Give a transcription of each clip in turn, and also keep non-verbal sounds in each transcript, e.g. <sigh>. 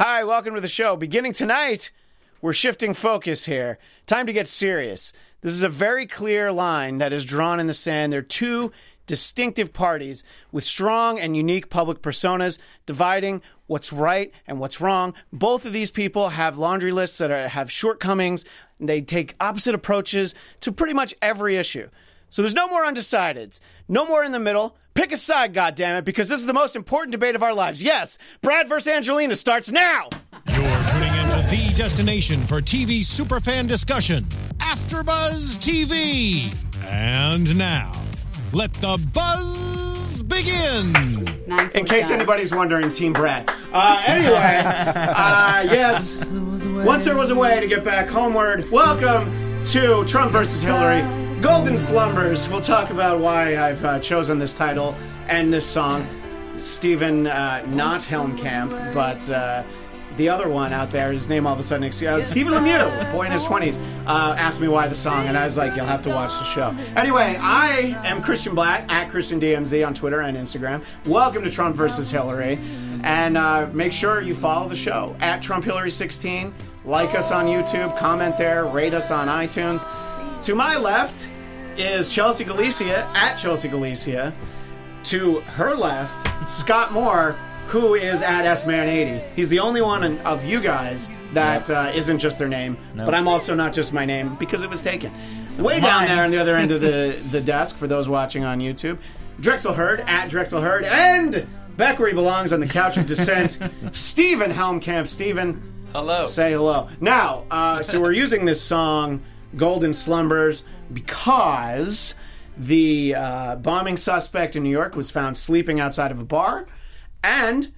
Hi, welcome to the show. Beginning tonight, we're shifting focus here. Time to get serious. This is a very clear line that is drawn in the sand. There are two distinctive parties with strong and unique public personas dividing what's right and what's wrong. Both of these people have laundry lists that are, have shortcomings. They take opposite approaches to pretty much every issue. So there's no more undecideds, no more in the middle. Pick a side, goddammit, because this is the most important debate of our lives. Yes, Brad versus Angelina starts now. You're tuning into the destination for TV superfan discussion, AfterBuzz TV. And now, let the buzz begin. Nicely In case done. anybody's wondering, Team Brad. Uh, anyway, <laughs> uh, yes, once there was a way to get back homeward, welcome to Trump versus Hillary. Golden Slumbers. We'll talk about why I've uh, chosen this title and this song. Stephen, uh, not Helmkamp, but uh, the other one out there, his name all of a sudden, uh, Stephen Lemieux, boy in his 20s, uh, asked me why the song, and I was like, you'll have to watch the show. Anyway, I am Christian Bladt, at Christian DMZ on Twitter and Instagram. Welcome to Trump versus Hillary. And uh, make sure you follow the show at Trump Hillary 16. Like us on YouTube, comment there, rate us on iTunes. To my left is Chelsea Galicia, at Chelsea Galicia. To her left, Scott Moore, who is at SMan80. He's the only one in- of you guys that uh, not just their name, but I'm also not just my name because it was taken. Way down there on the other end of the, <laughs> the desk for those watching on YouTube, Drexel Heard, at Drexel Heard, and back where he belongs on the couch of dissent, <laughs> Steven Helmkamp. Stephen, Hello. say hello. Now, uh, so we're using this song, Golden Slumbers, because the uh, bombing suspect in New York was found sleeping outside of a bar. And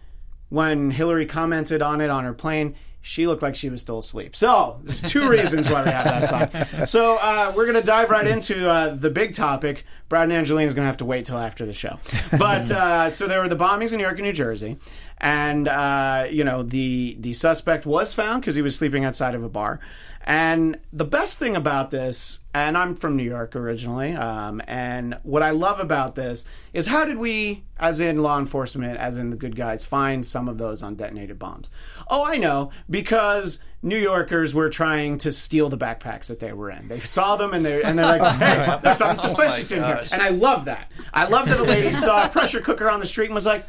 when Hillary commented on it on her plane, she looked like she was still asleep. So there's two <laughs> reasons why we have that song. So uh, we're going to dive right into uh, the big topic. Brad and Angelina is going to have to wait till after the show. But <laughs> uh, so there were the bombings in New York and New Jersey, and uh, you know the the suspect was found because he was sleeping outside of a bar. And the best thing about this, and I'm from New York originally, um, and what I love about this is how did we, as in law enforcement, as in the good guys, find some of those undetonated bombs? Oh, I know, because New Yorkers were trying to steal the backpacks that they were in. They saw them and they and they're like, "Hey, <laughs> there's something suspicious in here," and I love that. I love that a lady saw a pressure cooker on the street and was like.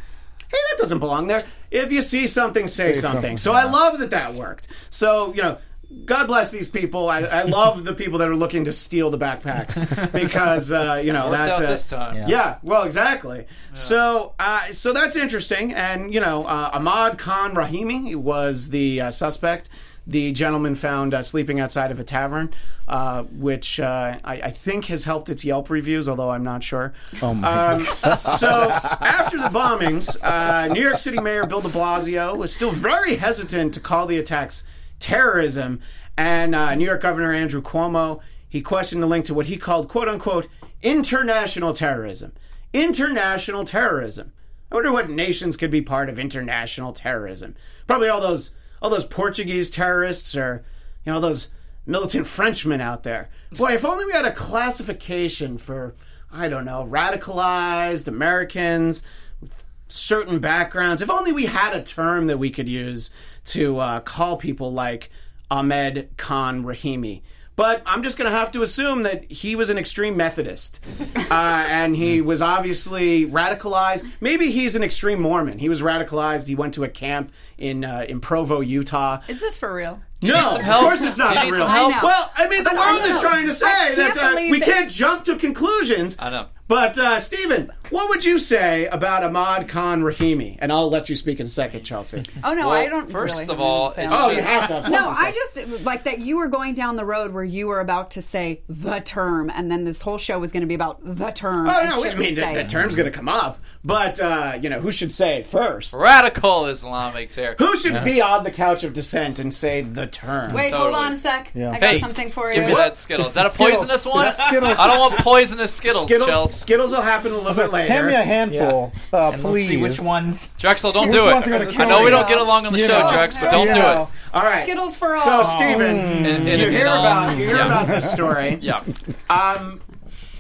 Hey, that doesn't belong there. If you see something, say, something. something, So I love that that worked. So you know, God bless these people. I, I love the people that are looking to steal the backpacks <laughs> because uh, you know Worked that out uh, this time. Yeah. well, exactly. So, uh, so that's interesting. And you know, uh, Ahmad Khan Rahimi was the uh, suspect. The gentleman found uh, sleeping outside of a tavern, uh, which uh, I, I think has helped its Yelp reviews, although I'm not sure. Oh my Um, <laughs> so after the bombings, uh, New York City Mayor Bill de Blasio was still very hesitant to call the attacks terrorism, and uh, New York Governor Andrew Cuomo he questioned the link to what he called "quote unquote" international terrorism. International terrorism. I wonder what nations could be part of international terrorism. Probably all those all those Portuguese terrorists or you know those militant Frenchmen out there. Boy, if only we had a classification for I don't know radicalized Americans with certain backgrounds. If only we had a term that we could use to uh, call people like Ahmed Khan Rahimi. But I'm just going to have to assume that he was an extreme Methodist. <laughs> Uh, and he was obviously radicalized. Maybe he's an extreme Mormon. He was radicalized. He went to a camp in, uh, in Provo, Utah. Is this for real? No, of help? course it's not for real. I. Well, I mean, the But world is trying to say that uh, we that- can't jump to conclusions. I know. But, uh, Stephen, what would you say about Ahmad Khan Rahimi? And I'll let you speak in a second, Chelsea. Oh no, Well, I don't. first really of all, it's. Oh, on you have to have No, to I just like that you were going down the road where you were about to say the term, and then this whole show was going to be about the term. Oh, no, I shouldn't mean, the, say the term's going to come up. But, uh, you know, who should say it first? Radical Islamic terror. Who should be on the couch of dissent and say the term? Wait, hold on a sec. Yeah. I got Hey, something for you. Give me that Skittles. Is that a Skittles. poisonous one? I don't want poisonous Skittles, Skittles, Chels. Skittles will happen a little bit later. Hand me a handful, uh, and please. let's see which ones. Drexel, don't Which do ones it. gonna I kill know we you? don't get along on the You show, know. Drex, but don't You do know. it. All right. Skittles for all. So, Stephen, And- and- you and hear all- about you hear yeah. about this story. <laughs> Yeah. Um,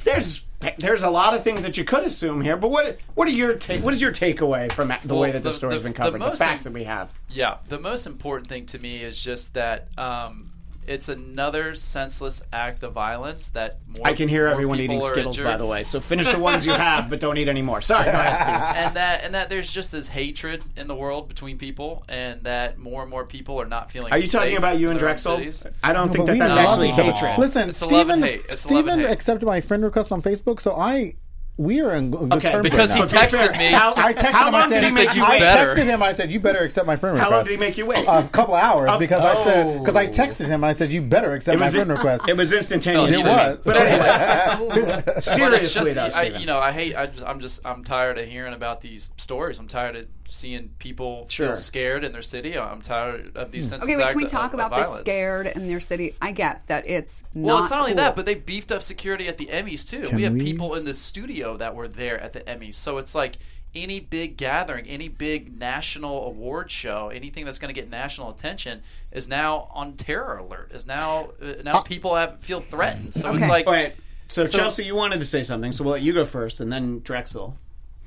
there's there's a lot of things that you could assume here, but what what are your take? What is your takeaway from the Well, way that the, the- story's the- been the covered, the, most facts im- that we have? Yeah, the most important thing to me is just that um, it's another senseless act of violence that more, I can hear more everyone eating people are Skittles, by the way. So finish the <laughs> ones you have, but don't eat any more. Sorry, go ahead, Steve. <laughs> and that and that there's just this hatred in the world between people, and that more and more people are not feeling. Are you talking about you and Drexel? I don't No, think that that's actually each hatred. Listen, It's Stephen. love hate. It's a love and Steven hate. accepted my friend request on Facebook, so I we are in good Okay, terms because right he now. Texted me. How, I texted how him. long I said, did he make you I wait? better. texted him. I said, "You better accept my friend request." How long did he make you wait? A couple of hours because I said because I Oh. texted him and I said, "You better accept my friend request." It was instantaneous. It was. But anyway, <laughs> it's seriously just, though, I, you know, I hate. I just, I'm just, I'm tired of hearing about these stories. I'm tired of seeing people Sure. feel scared in their city. I'm tired of these senseless Okay, wait, acts can we talk of about this violence. scared in their city? I get that it's not Well, it's not only that, but they beefed up security at the Emmys too. Can we have we- people in the studio that were there at the Emmys, so it's like any big gathering, any big national award show, anything that's going to get national attention is now on terror alert. Is now uh, now people have feel threatened. So it's like Wait, so, So- Chelsea, you wanted to say something, so we'll let you go first, and then Drexel.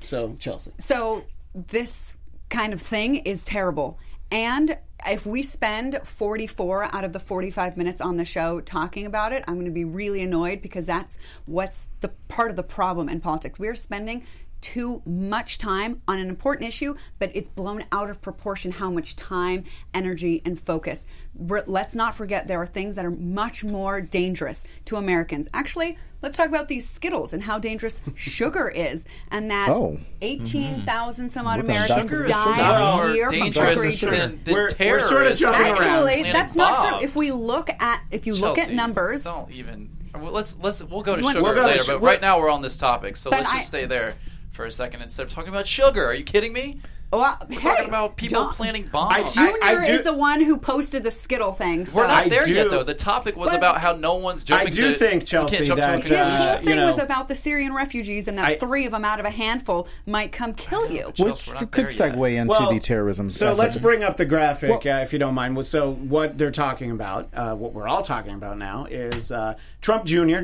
So Chelsea. So this kind of thing is terrible. And if we spend 44 out of the 45 minutes on the show talking about it, I'm going to be really annoyed because that's what's the part of the problem in politics. We're spending too much time on an important issue, but it's blown out of proportion how much time, energy, and focus. Let's not forget there are things that are much more dangerous to Americans. Actually, let's talk about these Skittles and how dangerous <laughs> sugar is, and that Oh. 18,000 some odd We're going back Americans die sugar. a year from sugary sugar. than, than We're- we're sort of jumping actually around. Actually, that's not true. If we look at if you look at numbers, Don't even. well, Let's let's we'll go to You sugar We'll to later, but right now we're on this topic, so let's I- just stay there for a second instead of talking about sugar. Are you kidding me? well, We're hey, talking about people Don- planting bombs. I- Junior I do- is the one who posted the Skittle thing. So we're not there do- yet, though. The topic was about how no one's jumping. I do to, think, we Chelsea, can't jump that, to a His uh, conclusion. whole you thing know- was about the Syrian refugees and that I- three of them out of a handful might come kill you. Chelsea, Which we're could there yet. segue into Well, the terrorism. So aspect let's bring up the graphic, Well- uh, if you don't mind. So what they're talking about, uh, what we're all talking about now, is uh, Trump Jr.,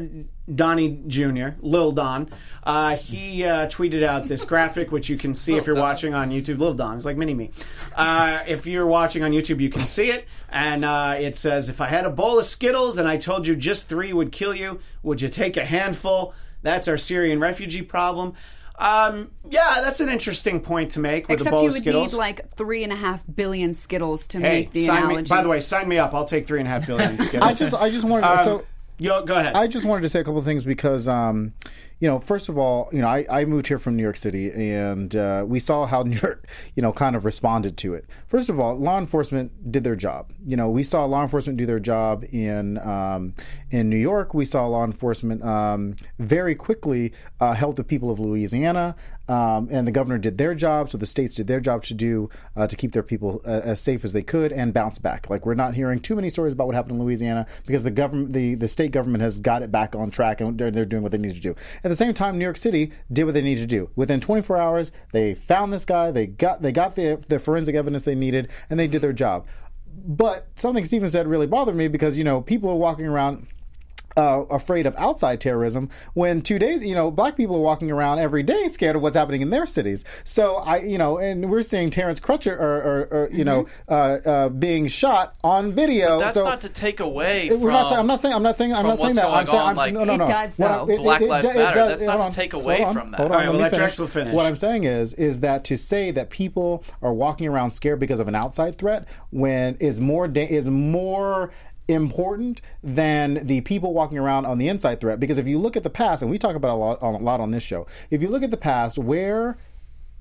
Donnie Jr., Lil Don. Uh, he uh, tweeted out this graphic, which you can see if you're Don. watching on YouTube. Lil Don, it's like mini me. Uh, if you're watching on YouTube, you can see it, and uh, it says, "If I had a bowl of Skittles and I told you just three would kill you, would you take a handful?" That's our Syrian refugee problem. Um, yeah, that's an interesting point to make with a Except bowl you of would Skittles. need like three and a half billion Skittles to Hey, make the sign me, analogy. by the way, sign me up. I'll take three and a half billion <laughs> Skittles. I just, I just wanted. Um, so yo, go ahead. I just wanted to say a couple of things because, um, you know, first of all, you know, I, I moved here from New York City, and uh, we saw how <laughs> New York, you know, kind of responded to it. First of all, law enforcement did their job. You know, we saw law enforcement do their job in um, in New York. We saw law enforcement um, very quickly uh, help the people of Louisiana, um, and the governor did their job. So the states did their job to do uh, to keep their people uh, as safe as they could and bounce back. Like we're not hearing too many stories about what happened in Louisiana because the government, the, the state government has got it back on track and they're, they're doing what they need to do. At the same time, New York City did what they needed to do. Within 24 hours, they found this guy. They got they got the the forensic evidence they needed, and they did their job. But something Stephen said really bothered me because you know people are walking around uh, afraid of outside terrorism when two days, you know, black people are walking around every day scared of what's happening in their cities. So I, you know, and we're seeing Terrence Crutcher, or, or, or you know, uh, uh, being shot on video. That's so not to take away from. we're not. Saying, I'm not saying. I'm not saying. I'm not saying that. I'm saying. on, I'm, like- no, no, It does, What I- though. Black Lives it Matter. does- That's not hold to take away on, from that. Hold on, All right, let well, me let finish. Finish. What I'm saying is, is that to say that people are walking around scared because of an outside threat when is more da- is more important than the people walking around on the inside threat. Because if you look at the past, and we talk about a lot, a lot on this show, if you look at the past, where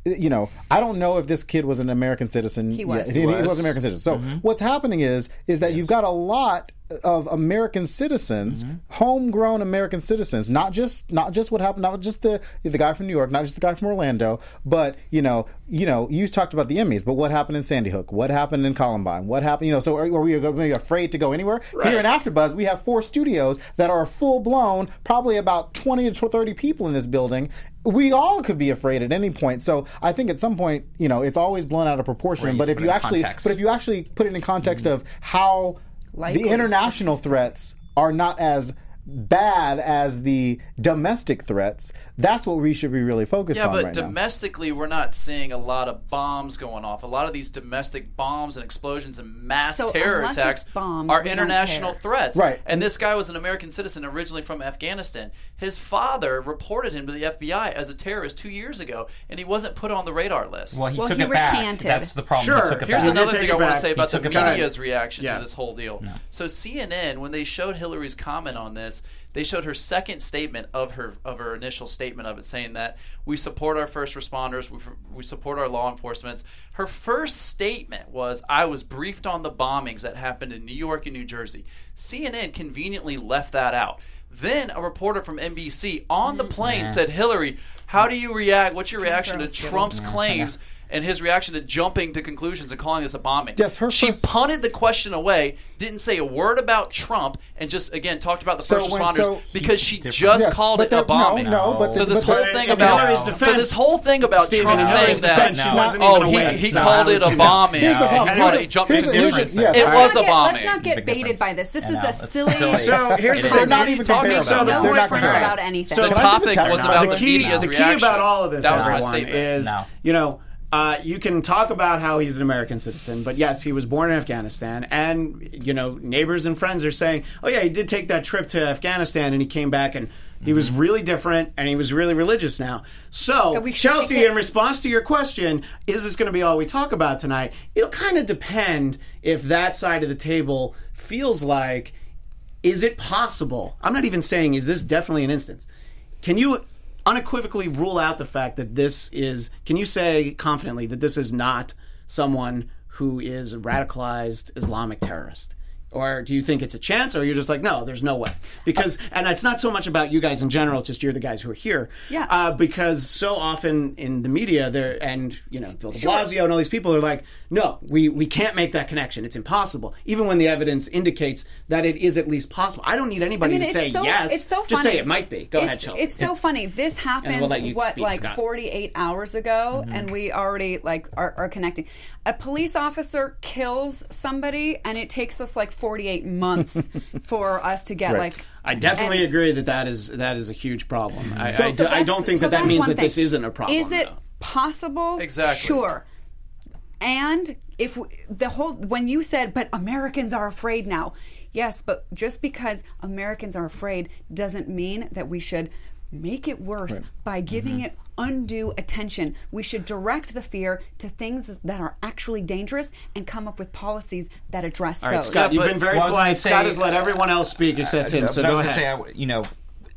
you know, I don't know if this kid was an American citizen. He was. Yeah, He he, was. was. an American citizen. So mm-hmm. what's happening is is that you've got a lot of American citizens, mm-hmm. homegrown American citizens, not just not just what happened, not just the the guy from New York, not just the guy from Orlando, but you know, you know, you talked about the Emmys, but what happened in Sandy Hook? What happened in Columbine? What happened? You know, so are, are we are we afraid to go anywhere? Here in AfterBuzz, we have four studios that are full blown, probably about twenty to thirty people in this building. We all could be afraid at any point. So I think at some point, you know, it's always blown out of proportion. But if you actually, context. but if you actually put it in context mm-hmm. of how Likely the international threats are not as bad as the domestic threats, that's what we should be really focused Yeah, on but right now. Yeah, but domestically, we're not seeing a lot of bombs going off. A lot of these domestic bombs and explosions and mass So terror attacks bombs, are international threats. Right. And this guy was an American citizen originally from Afghanistan. His father reported him to the FBI as a terrorist two years ago, and he wasn't put on the radar list. Well, he Well, took he it back. recanted. That's the problem. Sure. He took it Here's back. another thing I want to say about the took back. media's reaction Yeah. to this whole deal. So CNN, when they showed Hillary's comment on this, they showed her second statement of her of her initial statement of it, saying that we support our first responders, we, we support our law enforcement. Her first statement was, "I was briefed on the bombings that happened in New York and New Jersey." CNN conveniently left that out. Then a reporter from NBC on the plane said, "Hillary, how do you react? What's your reaction to Trump's claims?" <laughs> And his reaction to jumping to conclusions and calling this a bombing. Yes, her she first- punted the question away, didn't say a word about Trump, and just again talked about the So first when- responders so- because she Different. just Yes, called it a there- no, bombing. no, but so this but whole the- thing about Hillary's so defense, this whole thing about Stephen, Trump in saying Hillary's that defense, she No. wasn't oh he, he So called it a bombing Here's the problem. he called it Here's a jumping the- to conclusions. It was a Let's not get- bombing. Let's not get baited by this. This is a silly. silly. So here's It the is. thing. They're not even talking comparing. about. The point- not Difference comparing. about anything. So the can I see the topic was about the the, key, the key about all of this, That was my everyone, statement. is No. you know. Uh, you can talk about how he's an American citizen, but yes, he was born in Afghanistan, and you know neighbors and friends are saying, "Oh yeah, he did take that trip to Afghanistan, and he came back, and he was really different, and he was really religious now." So, So Chelsea, in response to your question, is this going to be all we talk about tonight? It'll kind of depend if that side of the table feels like is it possible? I'm not even saying is this definitely an instance. Can you unequivocally rule out the fact that this is can you say confidently that this is not someone who is a radicalized Islamic terrorist? Or do you think it's a chance, or you're just like, no, there's no way? Because, and it's not so much about you guys in general, it's just you're the guys who are here. Yeah. Uh, because so often in the media, there and you know Bill De Blasio and all these people are like, no, we we can't make that connection. It's impossible. Even when the evidence indicates that it is at least possible. I don't need anybody I mean, to say so, yes. It's so funny. just say it might be. Go it's, ahead, Chelsea. It's so funny. This <laughs> happened we'll what speak, like Scott. 48 hours ago, Mm-hmm. and we already like are, are connecting. A police officer kills somebody, and it takes us like 48 months <laughs> for us to get Right. like. I definitely and- agree that that is that is a huge problem. I, So- I, so do, I that's- don't think so that that means one that this isn't a problem. Is it though. possible? Exactly. Sure. And if we, the whole when you said, but Americans are afraid now. Yes, but just because Americans are afraid doesn't mean that we should make it worse by giving Mm-hmm. it undue attention. We should direct the fear to things that are actually dangerous and come up with policies that address All right, those. Scott, you've been very Well, I was gonna polite. say, Scott has let everyone else speak except him. Uh, So but I go was ahead. gonna say, I- you know,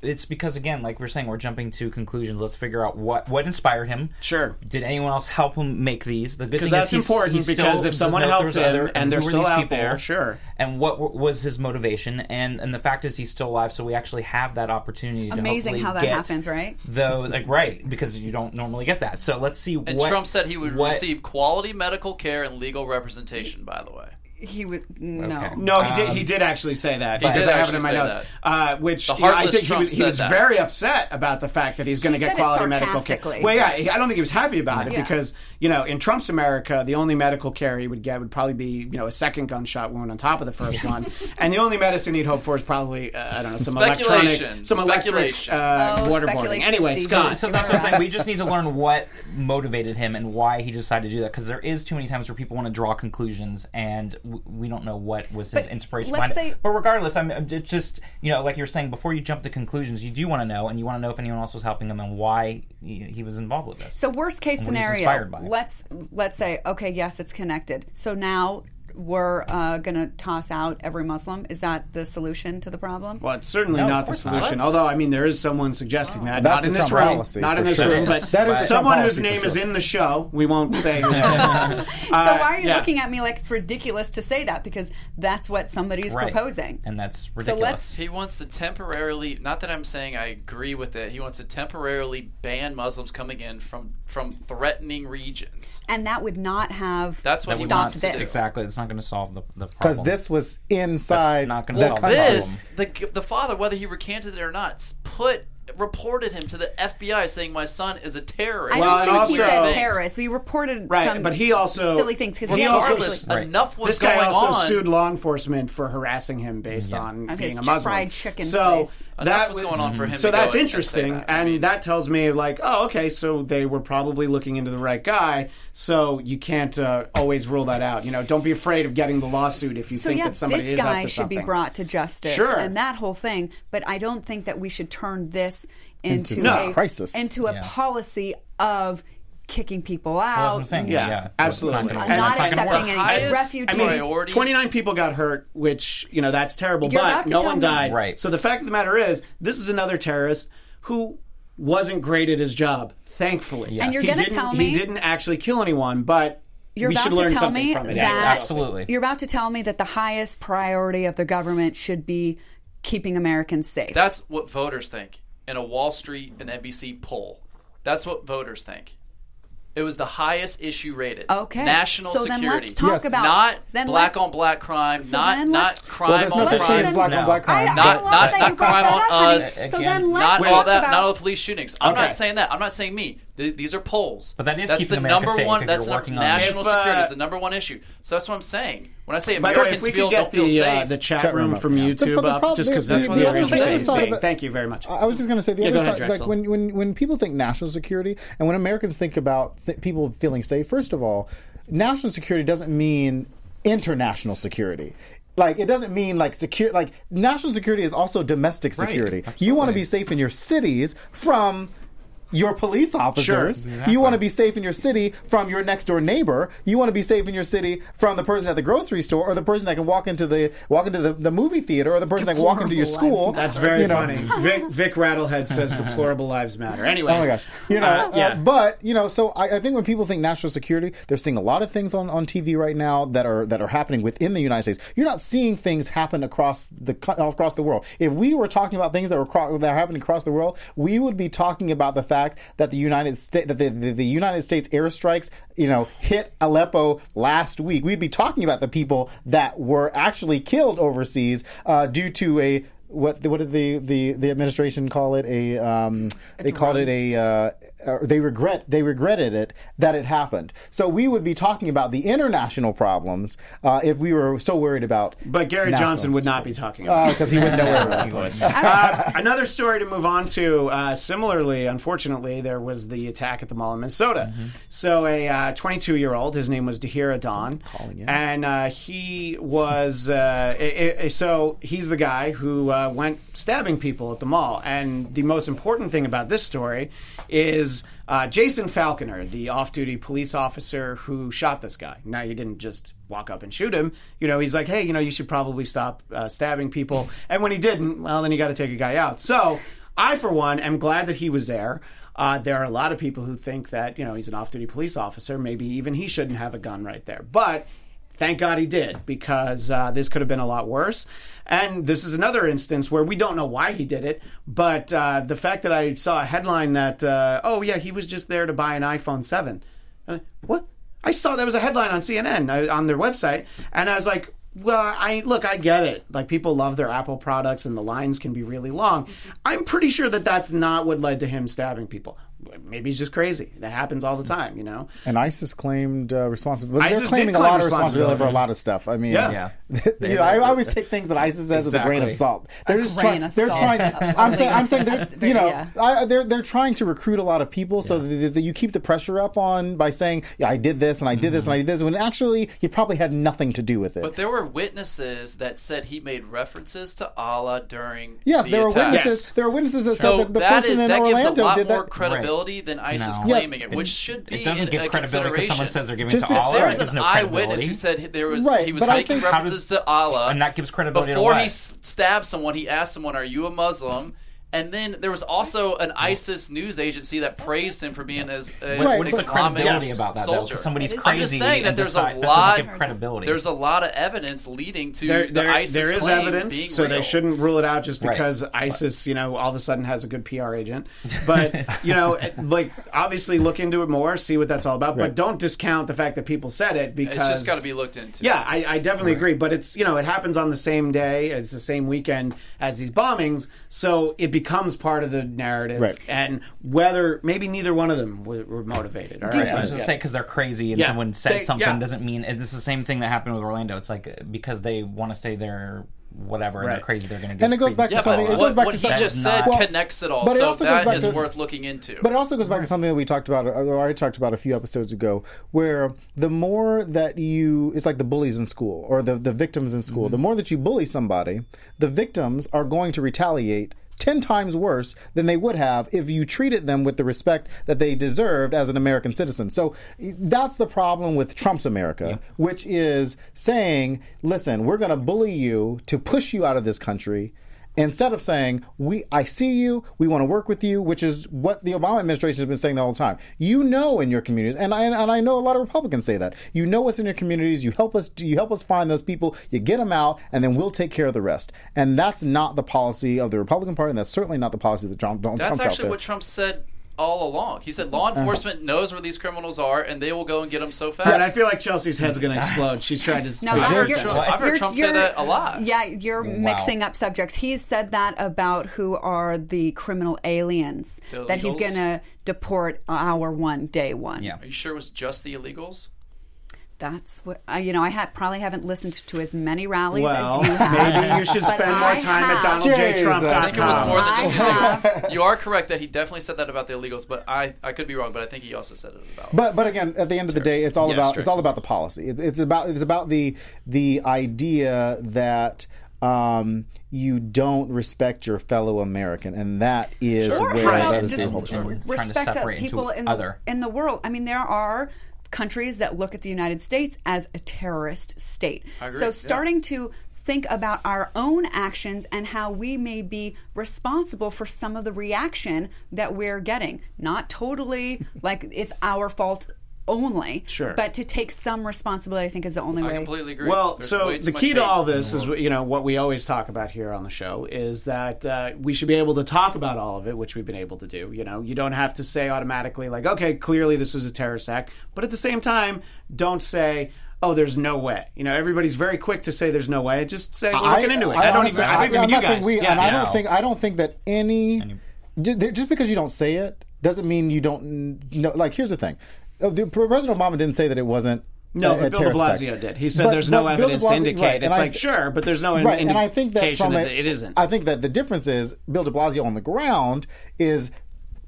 it's because again, like we're saying, we're jumping to conclusions. Let's figure out what what inspired him. Sure. Did anyone else help him make these? The good Because thing that's is he's- important, he's because still- if someone there's helped him other- and they're were still these out people, there, sure. And what w- was his motivation? And and the fact is, he's still alive, so we actually have that opportunity. to Amazing hopefully how that get happens, right? Though, like right, because you don't normally get that. So let's see And what Trump said he would what- receive quality medical care and legal representation. By the way, He would no. Okay. No, he did. He did actually say that. He because did I have it in actually my say notes. Uh, which The you know, I heartless think he Trump was, he said was that. very upset about the fact that he's going to He get said it quality medical care. sarcastically. Well, yeah, I don't think he was happy about it Yeah. because you know in Trump's America, the only medical care he would get would probably be you know a second gunshot wound on top of the first one, and the only medicine he'd hope for is probably uh, I don't know some electronic, some electric uh, Oh, waterboarding. Anyway, Steve. Scott. So that's what I'm saying. We just need to learn what motivated him and why he decided to do that. Because there is too many times where people want to draw conclusions, and w- we don't know what was his But inspiration behind say- it. But regardless, I'm I'm it's just you know, like you're saying, before you jump to conclusions, you do want to know, and you want to know if anyone else was helping him and why he, he was involved with this. So worst case And what he's scenario, inspired by. Let's let's say okay, yes, it's connected. So now we're uh, going to toss out every Muslim. Is that the solution to the problem? Well, it's certainly No, not the course not. solution. Although, I mean, there is someone suggesting that. That's not in this Trump room. policy, Not in this sure. room, but That is someone whose policy, for name is in the show. We won't <laughs> say who that is. so why are you yeah. looking at me like it's ridiculous to say that? Because that's what somebody is Right. proposing. and that's so ridiculous. let's he wants to temporarily. Not that I'm saying I agree with it. He wants to temporarily ban Muslims coming in from from threatening regions. and that would not have That's what that he wants stopped to this. exactly. It's not going to solve the the Because this was inside That's not gonna the solve the problem. This the the father, whether he recanted it or not, put reported him to the FBI saying my son is a terrorist. I don't and think also- he said terrorists. We reported Right, some but he also- silly things because he he also- Regardless, Right. enough was this guy going also on. sued law enforcement for harassing him based on At being his a Muslim. fried chicken so place. Enough that was going on for him So to go that's and- and say interesting, that. I and mean- that tells me like, oh, okay, so they were probably looking into the right guy. So you can't uh, always rule that out. You know, don't be afraid of getting the lawsuit if you So think yeah, that somebody this is up guy to should be brought to justice, Sure. and that whole thing. But I don't think that we should turn this into, Into a a crisis. into a Yeah. policy of kicking people Well, out, that's what I'm saying. Yeah, Yeah, So absolutely. not not that's not gonna accepting any Highest refugees. priority- 29 people got hurt, which, you know, that's terrible, You're but no one me- died. Right. So the fact of the matter is, this is another terrorist who wasn't great at his job, thankfully. And you're He gonna didn't- tell me- He didn't actually kill anyone, but You're we about should to learn tell something me from it. that absolutely. You're about to tell me that the highest priority of the government should be keeping Americans safe. That's what voters think in a Wall Street and NBC poll. That's what voters think. It was the highest issue rated. Okay. National So then security. let's talk Yes. about- not then black let's- on black crime, So not not crime Well, on no such thing as crime. black No. on black I, crime. I Not- love not- that not you crime that on up, honey. us. So Again, then let's Not talk all that. about Not all the police shootings. I'm Okay. not saying that. I'm not saying me. Th- these are polls. But that is that's keeping the America number safe one. if That's you're the working on it. national uh, security is the number one issue. So that's what I'm saying. When I say By the way, if Americans we feel could don't get feel the safe, uh, the chat, Chat room room from yeah. YouTube But- but the up, problem- just because the- that's the- what the they're other interested in side of seeing. it- Thank you very much. I was just going to say the Yeah, other go ahead, side, like when, when when people think national security and when Americans think about th- people feeling safe, first of all, national security doesn't mean international security. Like it doesn't mean like secure. Like national security is also domestic security. You want to be safe in your cities from your police officers. Sure. You want to be safe in your city from your next door neighbor. You want to be safe in your city from the person at the grocery store or the person that can walk into the walk into the, the movie theater or the person that can walk into your school. That's very You know, funny. Vic, Vic Rattlehead says <laughs> deplorable lives matter. Anyway. Oh my gosh. You know, Uh, yeah. uh, but you know, so I, I think when people think national security, they're seeing a lot of things on, on TV right now that are that are happening within the United States. You're not seeing things happen across the across the world. If we were talking about things that were cro- that are happening across the world, we would be talking about the fact that the United States that the, the, the United States airstrikes, you know, hit Aleppo last week. We'd be talking about the people that were actually killed overseas uh, due to a what what did the, the, the administration call it a um, they called it a uh, uh, they regret they regretted it that it happened so we would be talking about the international problems uh, if we were so worried about But Gary national Johnson would not be talking about it. because he wouldn't know where it was <laughs> <laughs> Uh, another story to move on to. Uh, similarly, unfortunately, there was the attack at the mall in Minnesota. Mm-hmm. So, a 22 year old, his name was Dahir Adan, and uh, he was uh, i- i- so he's the guy who uh, went stabbing people at the mall. And the most important thing about this story is. Uh, Jason Falconer, the off-duty police officer who shot this guy. Now you didn't just walk up and shoot him. You know, he's like, "Hey, you know, you should probably stop uh, stabbing people." And when he didn't, well, then you got to take a guy out. So I, for one, am glad that he was there. Uh, there are a lot of people who think that you know he's an off-duty police officer. Maybe even he shouldn't have a gun right there. But thank God he did because uh, this could have been a lot worse. And this is another instance where we don't know why he did it, but uh, the fact that I saw a headline that uh, oh yeah he was just there to buy an iPhone seven. Uh, what? I saw that was a headline on CNN uh, on their website, and I was like, "Well, I look, I get it. Like people love their Apple products, and the lines can be really long. I'm pretty sure that that's not what led to him stabbing people. Maybe he's just crazy. That happens all the time, you know. and ISIS claimed uh, responsibility. They're ISIS claiming did a claim lot of responsibility for a lot of stuff. I mean, Yeah. Yeah. <laughs> you know, I always take things that ISIS says with a grain of salt. They're just grain trying. of They're salt. trying. <laughs> A I'm saying. I'm saying. of They're, you know, Yeah. I, they're they're trying to recruit a lot of people, so that, that you keep the pressure up on by saying, "Yeah, I did this and I did this and I did this," when actually you probably had nothing to do with it. But there were witnesses that said he made references to Allah during. yes, the there were witnesses. Yes. There were witnesses that So said that the that person is in that gives a Orlando lot did more that. credibility than ISIS No. claiming Yes. it, which should be It doesn't in give a credibility because someone consideration. says they're giving Just to be- Allah. There is It an no eyewitness credibility. who said there was Right, he was but I making think- references does- to Allah, and that gives credibility to Before what? he s- stabbed someone, he asked someone, "Are you a Muslim?" And then there was also an ISIS news agency that praised him for being as a, Right, an What's the credibility about that? Though? somebody's crazy. I'm just saying that there's decide- a lot. doesn't give credibility. There's a lot of evidence leading to there, the there, ISIS there is claim evidence, being so real. they shouldn't rule it out just Right. because ISIS, you know, all of a sudden has a good PR agent. But <laughs> you know, like obviously look into it more, see what that's all about. But don't discount the fact that people said it because It's just got to be looked into. Yeah, I, I definitely agree. But it's you know it happens on the same day, it's the same weekend as these bombings, so it becomes part of the narrative, Right. and whether maybe neither one of them were, were motivated. All right, Right, I was But- just saying because they're crazy and Yeah. someone says They- something yeah. doesn't mean it's the same thing that happened with Orlando. It's like because they want to say they're whatever and they're crazy, they're going to do. And it goes back to Yeah, something- it what, goes back what to he something- just said not- connects it all, but it so also goes that back is to- worth looking into. But it also goes back to something that we talked about, or I talked about a few episodes ago, where the more that you, it's like the bullies in school or the, the victims in school, mm-hmm. the more that you bully somebody, the victims are going to retaliate 10 times worse than they would have if you treated them with the respect that they deserved as an American citizen. So that's the problem with Trump's America, which is saying, listen, we're going to bully you to push you out of this country instead of saying we i see you we want to work with you which is what the obama administration has been saying the whole time. You know in your communities and i and i know a lot of republicans say that. You know what's in your communities you help us you help us find those people you get them out and then we'll take care of the rest. And that's not the policy of the republican party and that's certainly not the policy that Trump, Donald That's Trump's actually what Trump said all along. He said law uh-huh. enforcement knows where these criminals are, and they will go and get them so fast. And I feel like Chelsea's head's going <laughs> to explode. She's trying to. No, I've heard Trump- I've heard you're- Trump say you're- that a lot. Yeah, you're mixing up subjects. He's said that about who are the criminal aliens The that he's going to deport hour one, day one. Yeah. Are you sure it was just the illegals? That's what uh, you know. I had probably haven't listened to as many rallies Well, as you have. maybe you should spend more I time at have. DonaldJTrump.com. I think it was more than I just have. You are correct that he definitely said that about the illegals, but I, I could be wrong. But I think he also said it about. But but again, at the end of the day, it's all Yes, about it's all about the policy. It, it's about it's about the the idea that um, you don't respect your fellow American, and that is Or where how that about is just the whole Trying to respect of separate into people in the, other. in the world. I mean, there are countries that look at the United States as a terrorist state. So yeah. starting to think about our own actions and how we may be responsible for some of the reaction that we're getting. Not totally like it's our fault only, Sure. but to take some responsibility, I think, is the only I way. I completely agree. Well, There's so the key to all this is, you know, what we always talk about here on the show is that uh, we should be able to talk about all of it, which we've been able to do. You know, you don't have to say automatically like, okay, clearly this was a terrorist act, but at the same time, don't say. Oh, there's no way. You know, everybody's very quick to say there's no way. Just say we're looking into it. I, don't honestly- even. I don't even I'm you not saying guys. we, yeah, and I yeah. don't think I don't think that any, ju- just because you don't say it doesn't mean you don't know. Like, here's the thing: Uh, the, President Obama didn't say that it wasn't. No, a, a Bill de Blasio attack. did. He said But- there's no but Bill de evidence to indicate. right, it's I like sure, but there's no in- right, and I think that indication from that a- it isn't. I think that the difference is Bill De Blasio on the ground is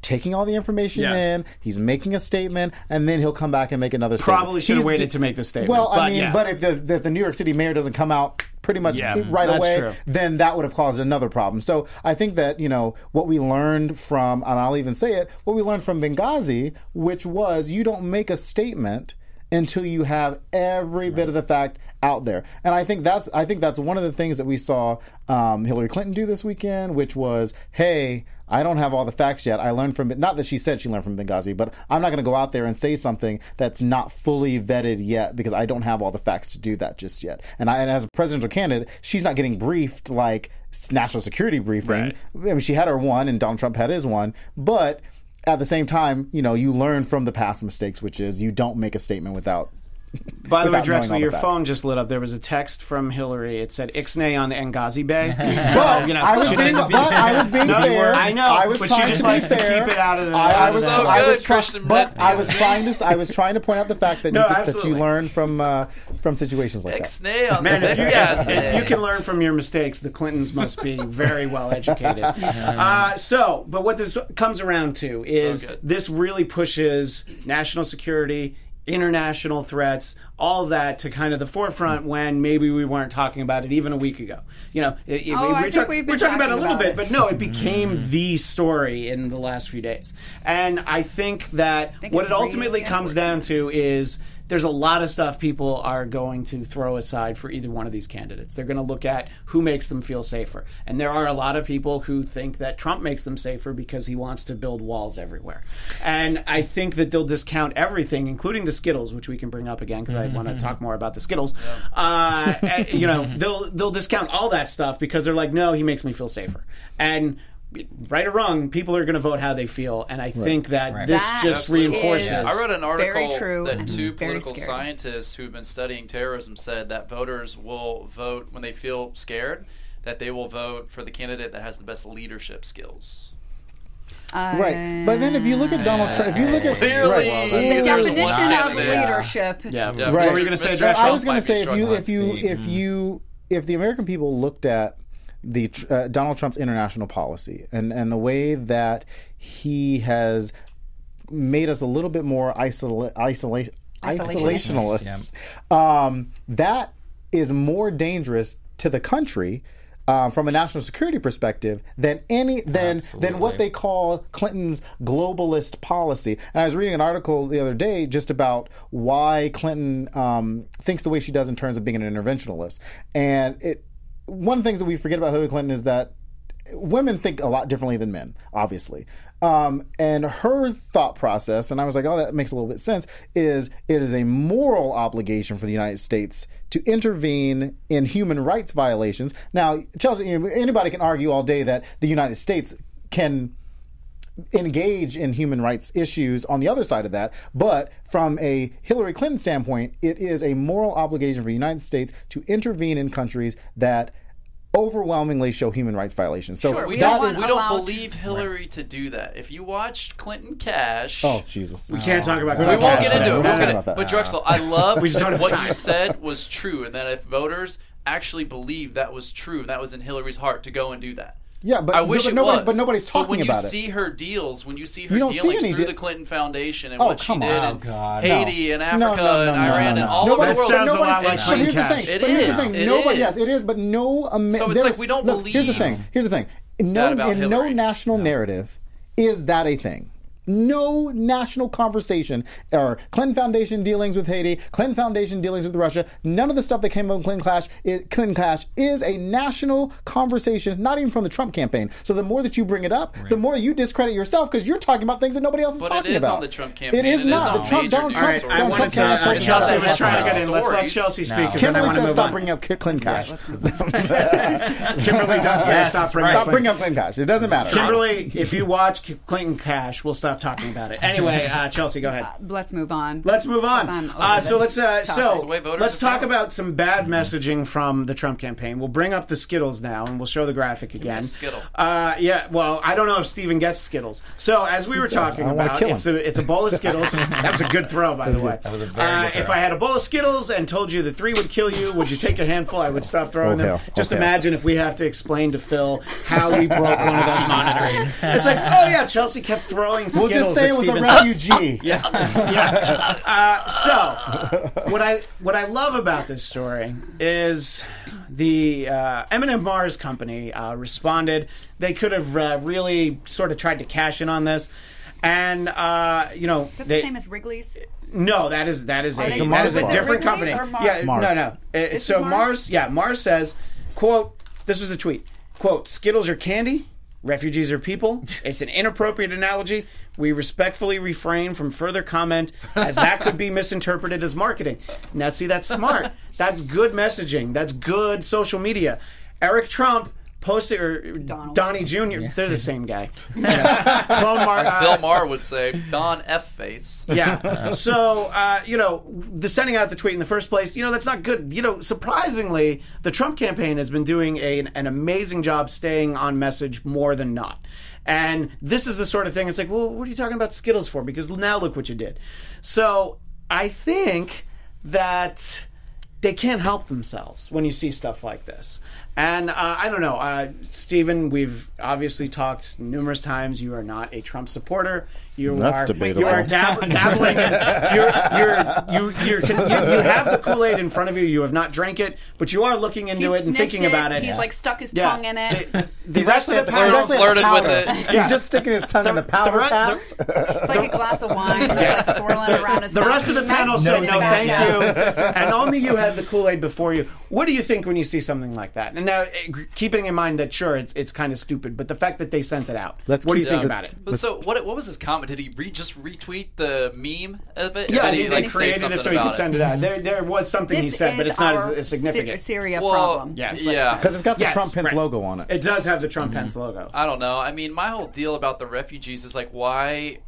taking all the information Yeah. in. He's making a statement, and then he'll come back and make another. Probably statement. should have waited d- to make the statement, Well, I but mean, yeah. but if the, if the New York City mayor doesn't come out pretty much Yeah, right away, true. then that would have caused another problem. So I think that you know what we learned from, and I'll even say it, what we learned from Benghazi, which was you don't make a statement until you have every bit of the fact out there. And I think that's I think that's one of the things that we saw um, Hillary Clinton do this weekend, which was, hey. I don't have all the facts yet. I learned from it. Not that she said she learned from Benghazi, but I'm not going to go out there and say something that's not fully vetted yet because I don't have all the facts to do that just yet. And, I, and as a presidential candidate, she's not getting briefed like national security briefing. Right. I mean, she had her one, and Donald Trump had his one, but at the same time, you know, you learn from the past mistakes, which is you don't make a statement without. By the way, without knowing all Drexler, the your facts. phone just lit up. There was a text from Hillary. It said "Ixnay on the Benghazi Bay." <laughs> So you know, I was she being, didn't- but I was being No, fair. I know, I was but she trying just to be likes to fair. keep it out of the- I, I was, So I was good, try- Christian but Brett. I was trying to. I was trying to point out the fact that No, you, that you absolutely. learn from uh, from situations like that. Ixnay on Man, the if you, Benghazi. if you can learn from your mistakes, the Clintons must be very well educated. <laughs> Uh, so, but what this comes around to is good. this really pushes national security, international threats, all of that to kind of the forefront when maybe we weren't talking about it even a week ago. You know, it, it- Oh, we're, I think talk, we've been we're talking about it a little bit, it. but no, it became mm. the story in the last few days. And I think that think what it ultimately really comes down to is there's a lot of stuff people are going to throw aside for either one of these candidates. They're going to look at who makes them feel safer. And there are a lot of people who think that Trump makes them safer because he wants to build walls everywhere. And I think that they'll discount everything, including the Skittles, which we can bring up again because I want to talk more about the Skittles. Uh, eh, you know, <laughs> they'll they'll discount all that stuff because they're like, no, he makes me feel safer. And right or wrong, people are going to vote how they feel, and I think that Right. this That just reinforces. is- I read an Very article true that two political scary. scientists who've been studying terrorism said that voters will vote when they feel scared. that they will vote for the candidate that has the best leadership skills. Right, but then if you look at Donald Trump, if you look at Clearly, right, well, The then- There's one definition of leadership. Yeah. Yeah, What Right. were you going to say, Mr. Josh? I was going to say if you if you Let's if you if the American people looked at the uh, Donald Trump's international policy and and the way that he has made us a little bit more isola- isolation Isolationist. isolationalists, um, that is more dangerous to the country. Um, from a national security perspective, than any than than what they call Clinton's globalist policy. And I was reading an article the other day just about why Clinton um, thinks the way she does in terms of being an interventionalist. And it one of the things that we forget about Hillary Clinton is that women think a lot differently than men, obviously. Um, and her thought process, and I was like, oh, that makes a little bit sense, is it is a moral obligation for the United States to intervene in human rights violations. Now, Chelsea, anybody can argue all day that the United States can engage in human rights issues on the other side of that. But from a Hillary Clinton standpoint, it is a moral obligation for the United States to intervene in countries that overwhelmingly show human rights violations. So Sure, we don't is- we don't believe Hillary to do that. If you watched Clinton Cash, Oh Jesus! We can't talk about We we Clinton won't Cash get into today. it. We No, won't no, get no. about that. But Drexel, I love <laughs> We just don't what you said was true, and that if voters actually believed that was true, that was in Hillary's heart to go and do that. Yeah, but- I wish but it nobody's- was. but nobody's But when talking about you it. see her deals, when you see her You don't see dealings through de- the Clinton Foundation and Oh, what she did in Oh. Haiti and Africa no, no, and no, Iran no, and all over the world, sounds a lot like but here's the thing. It but here's the thing. It Nobody, yes, it is. But no. Ama- So it's like we don't look, Here's the thing. Here's the thing. No, in no national narrative is that a thing. No national conversation or Clinton Foundation dealings with Haiti, Clinton Foundation dealings with Russia. None of the stuff that came from Clinton Cash, it, Clinton Cash is a national conversation, not even from the Trump campaign. So the more that you bring it up, the more you discredit yourself because you're talking about things that nobody else is But it talking is about. on the Trump campaign. It is It is not. on the Trump, major Donald news Trump, sources. All right, I Donald wanted Trump to. can't affect Chelsea that. was trying to get in. Let's let Stories. Chelsea speak No. because then I Kimberly want to says move stop on. bringing up Clinton Cash. <laughs> Kimberly does say Yes, stop bringing right. up Stop bringing up Clinton Cash. It doesn't matter. Kimberly, if you watch Clinton Cash, we'll stop talking about it. Anyway, uh, Chelsea, go ahead. Let's move on. Let's move on. I'm Uh, so let's uh, so That's the way voters let's talk feeling. about some bad messaging from the Trump campaign. We'll bring up the Skittles now, and we'll show the graphic again. Skittle. Uh, yeah. Well, I don't know if Steven gets Skittles. So as we were talking about, it's a it's a bowl of Skittles. <laughs> that was a good throw, by the way. That was a very Uh, if I had a bowl of Skittles and told you the three would kill you, would you take a handful? I would stop throwing them. Just okay. imagine if we have to explain to Phil how we broke one of those <laughs> monitors. It's like, oh yeah, Chelsea kept throwing Skittles We'll just say at it was a refugee. <laughs> <laughs> yeah. Uh, so, what I what I love about this story is the uh, M&M Mars company uh, responded. They could have uh, really sort of tried to cash in on this, and uh, you know, Is that they, the same as Wrigley's? no, that is that is a they- that is a different Wrigley's company. Mars? Yeah, Mars. no, no. Uh, so Mars? Mars? yeah, Mars says, "quote This was a tweet. Quote: Skittles are candy. Refugees are people. <laughs> It's an inappropriate analogy. We respectfully refrain from further comment as that could be <laughs> misinterpreted as marketing. Now, see, that's smart. That's good messaging. That's good social media. Eric Trump." Posted or Donald. Donnie Jr. They're the same guy. <laughs> Yeah. Clone Mar- As uh, Bill Maher would say, Don F face. yeah. So, uh, you know, the sending out the tweet in the first place, you know, that's not good. You know, surprisingly, the Trump campaign has been doing a, an amazing job staying on message more than not. And this is the sort of thing. It's like, well, what are you talking about Skittles for? Because now look what you did. So I think that they can't help themselves when you see stuff like this. And uh, I don't know, uh, Stephen. We've obviously talked numerous times. You are not a Trump supporter. You That's are debatable. You are dab- <laughs> dabbling. In, you're, you're, you, you're, con- you, you have the Kool Aid in front of you. You have not drank it, but you are looking into He it and sniffed tking about it. He's like stuck his Yeah. tongue in it. The, <laughs> the He's rest of actually, the at the, panel he's actually at the flirted with powder. it. He's just sticking his tongue in the powder re- tap. It's like a glass of wine. It's like swirling around his The tongue. rest of the panel said Knows no, about thank that. you, <laughs> and only you had the Kool Aid before you. What do you think when you see something like that? And now, eh, keeping in mind that sure, it's it's kind of stupid, but the fact that they sent it out. Let's what do you keep think the- about it? But so what? What was his comment? Did he re- just retweet the meme of it? Yeah, Or I did think he, they like, say created it something so he could about send it out. Mm-hmm. There, there was something he This said, but is it's not our as, as significant. Sy- Syria Well, problem. yeah. is what it yeah. says. Because it's got the Yes, Trump Pence right. logo on it. It does have the Trump mm-hmm. Pence logo. I don't know. I mean, my whole deal about the refugees is like, why?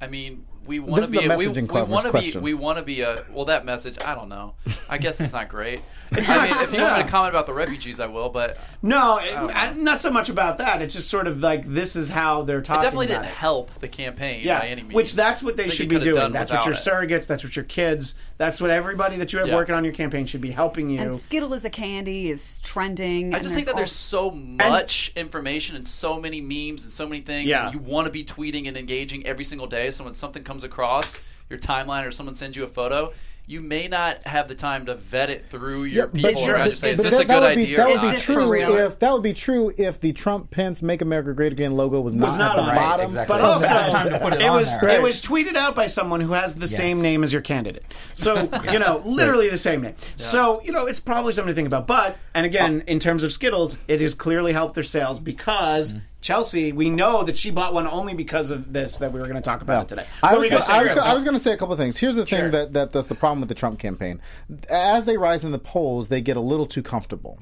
I mean, we want to be a we, messaging we want to be we want to be a well that message I don't know I guess it's not great <laughs> I mean if you want me to comment about the refugees I will but No, it, I- not so much about that. It's just sort of like this is how they're talking. it definitely about didn't it. help the campaign Yeah, by any means which that's what they should be doing. That's what your it. surrogates. That's what your kids. That's what everybody that you have Yeah. working on your campaign should be helping you. And Skittle is a candy is trending. I just think that all- there's so much information and so many memes and so many things. Yeah. And you want to be tweeting and engaging every single day. So when something comes across your timeline or someone sends you a photo, you may not have the time to vet it through your but- people but- and just say, "Is but this a that- that good would be, idea?" That would be not?" this for true if that would be true if the Trump Pence "Make America Great Again" logo was not, Was not at the on it. bottom. Exactly. But also, about time to put it on was there. it was tweeted out by someone who has the same name as your candidate. So <laughs> you know, literally the same name. So you know, it's probably something to think about. But and again, in terms of Skittles, it has clearly helped their sales because. Mm-hmm. Chelsea, we know that she bought one only because of this that we were going to talk about today. I was, gonna, say, I, was, I was going to say a couple of things. Here's the thing Sure. that, that that's the problem with the Trump campaign. As they rise in the polls, they get a little too comfortable.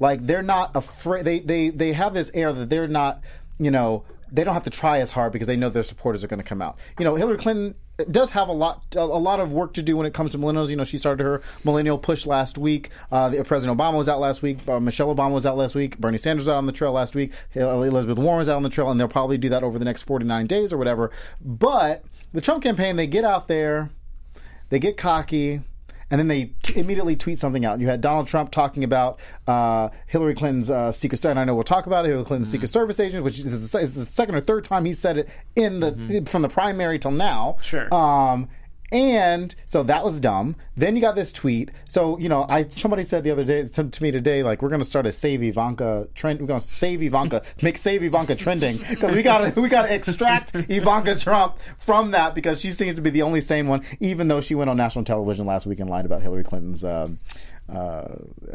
Like they're not afraid. They they they have this air that they're not. You know, they don't have to try as hard because they know their supporters are going to come out. You know, Hillary Clinton does have a lot a, lot of work to do when it comes to millennials. You know, she started her millennial push last week. Uh, President Obama was out last week. Uh, Michelle Obama was out last week. Bernie Sanders out on the trail last week. Elizabeth Warren was out on the trail, and they'll probably do that over the next 49 days or whatever. But the Trump campaign, they get out there, they get cocky. And then they t- immediately tweet something out. You had Donald Trump talking about uh, Hillary Clinton's uh, Secret Service. And I know we'll talk about it. Hillary Clinton's Secret Service agent, which is the, is the second or third time he said it in the from the primary till now. Sure. Um, and so that was dumb. Then you got this tweet. So you know, I somebody said the other day to, to me today, like we're to start a save Ivanka trend. We're to save Ivanka, <laughs> make save Ivanka trending because we got to we got to extract Ivanka Trump from that because she seems to be the only sane one, even though she went on national television last week and lied about Hillary Clinton's. Um, uh,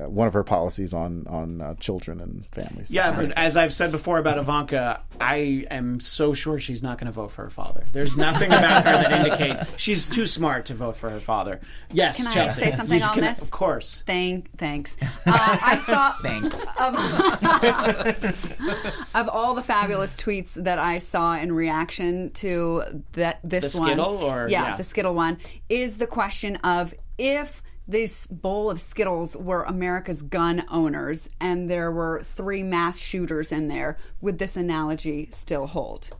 one of her policies on on uh, children and families. Yeah, but as I've said before about Ivanka, I am so sure she's not going to vote for her father. There's nothing about her that indicates <laughs> she's too smart to vote for her father. Yes, Can I Chelsea. say something You on can- this? Of course. Thank, thanks. Uh, I saw <laughs> Thanks. <laughs> of all the fabulous tweets that I saw in reaction to that this The one, Skittle or- yeah, yeah. the Skittle one, is the question of if this bowl of Skittles were America's gun owners and there were three mass shooters in there, would this analogy still hold?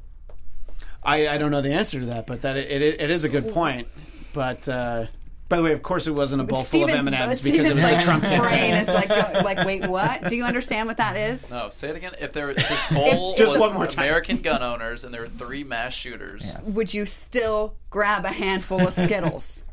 I, I don't know the answer to that, but that it, it, it is a good point. But uh, by the way, of course, it wasn't a bowl full of M and M's because it was Steven's, the Trump like, campaign. brain is like, like, wait, what? Do you understand what that is? No, say it again. If there if this <laughs> poll Just was one more time. American gun owners and there were three mass shooters, Would you still grab a handful of Skittles?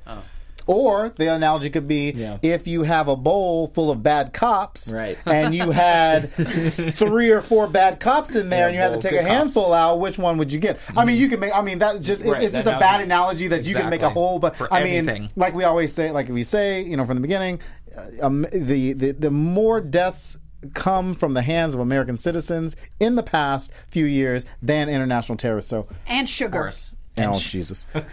Or the analogy could be Yeah. if you have a bowl full of bad cops, Right. and you had <laughs> three or four bad cops in there, Yeah, and you had to take a handful out. Which one would you get? I mean, you can make. I mean, that just right. it's just that a bad analogy- analogy that you can make a whole. But For I mean, anything. like we always say, like we say, you know, from the beginning, uh, um, the, the the more deaths come from the hands of American citizens in the past few years than international terrorists. So, And Of sugar. Course. oh Jesus. <laughs> And,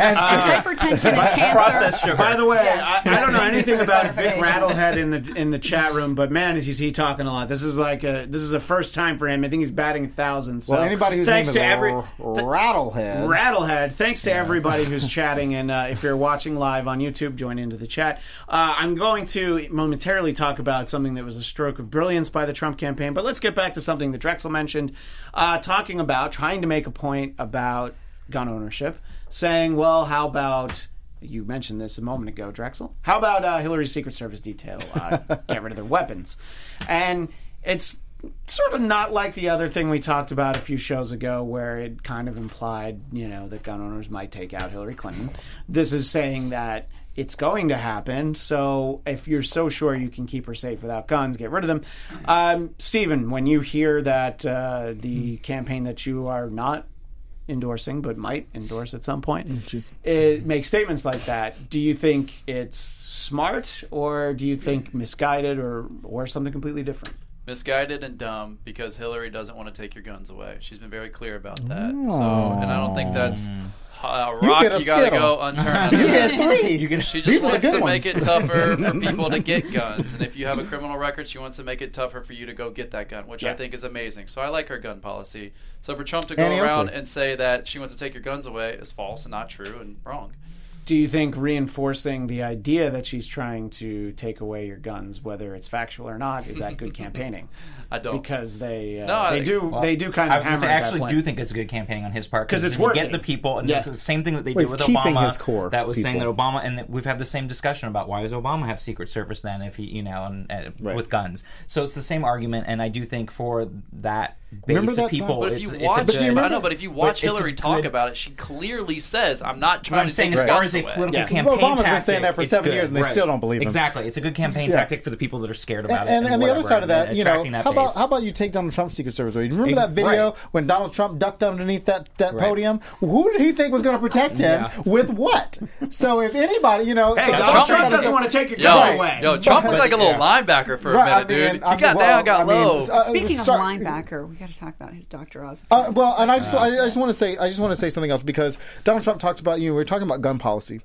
and <laughs> hypertension and cancer. Processed sugar. By the way, Yes. I, I don't know anything about <laughs> Vic. Rattlehead in the in the chat room, but man, is he talking a lot. This is like a this is a first time for him. I think he's batting a thousand. So Well, anybody whose thanks name is to every R- Rattlehead. Rattlehead. Thanks to everybody who's chatting, and uh, if you're watching live on YouTube, join into the chat. Uh, I'm going to momentarily talk about something that was a stroke of brilliance by the Trump campaign, but let's get back to something that Drexel mentioned, uh, talking about trying to make a point about gun ownership, saying, "Well, how about?" You mentioned this a moment ago, Drexel. How about uh, Hillary's Secret Service detail uh, <laughs> get rid of their weapons? And it's sort of not like the other thing we talked about a few shows ago where it kind of implied, you know, that gun owners might take out Hillary Clinton. This is saying that it's going to happen. So if you're so sure you can keep her safe without guns, get rid of them. Um, Steven, when you hear that uh, the campaign that you are not endorsing but might endorse at some point mm, it uh, makes statements like that do you think it's smart or do you think misguided or or something completely different misguided and dumb because Hillary doesn't want to take your guns away. She's been very clear about that. So, and I don't think that's Uh, a rock get a you, gotta Skittle. go unturned. You get <laughs> three. You can- She These just are wants good to make it tougher <laughs> for people to get guns, and if you have a criminal record, she wants to make it tougher for you to go get that gun, which I think is amazing. So I like her gun policy. So for Trump to go Annie around Oakley. and say that she wants to take your guns away is false and not true and wrong. Do you think reinforcing the idea that she's trying to take away your guns, whether it's factual or not, is that good <laughs> campaigning? I don't. Because they uh, No, they think- do Well, they do kind of. I of was gonna say, I at that actually point. do think it's a good campaigning on his part because it's you get the people, and Yeah. it's the same thing that they Well, did with Obama. his core that was saying that. Obama, and that we've had the same discussion about why does Obama have Secret Service then if he, you know, and, and Right. with guns. So it's the same argument, and I do think for that base Remember of people, time- But if it's, you it's a watch, good, But do you I know, but if you watch it's Hillary talk good- about it, she clearly says, "I'm not trying I'm to saying take as your far as a away." political Yeah. campaign Well, Obama's been saying that for seven good. years and they still don't believe him. Exactly, it's a good campaign Yeah. tactic for the people that are scared about And, it. and, and the other side of that, you know, that how about how about you take Donald Trump's Secret Service away? Remember Ex- that video right. when Donald Trump ducked underneath that, that Right. podium? Who did he think was going to protect him Yeah. with what? So if anybody, you know, Donald Trump Trump doesn't want to take your Yo, guns away. yo, Trump looked like a little linebacker for a minute, dude. he got down, got well, I mean, low. uh, Speaking of linebacker, we got to talk about his Dr. Oz. Uh, well, and I just, I, I just want to say, I just want to say something else because Donald Trump talked about, you know, we were talking about gun policy.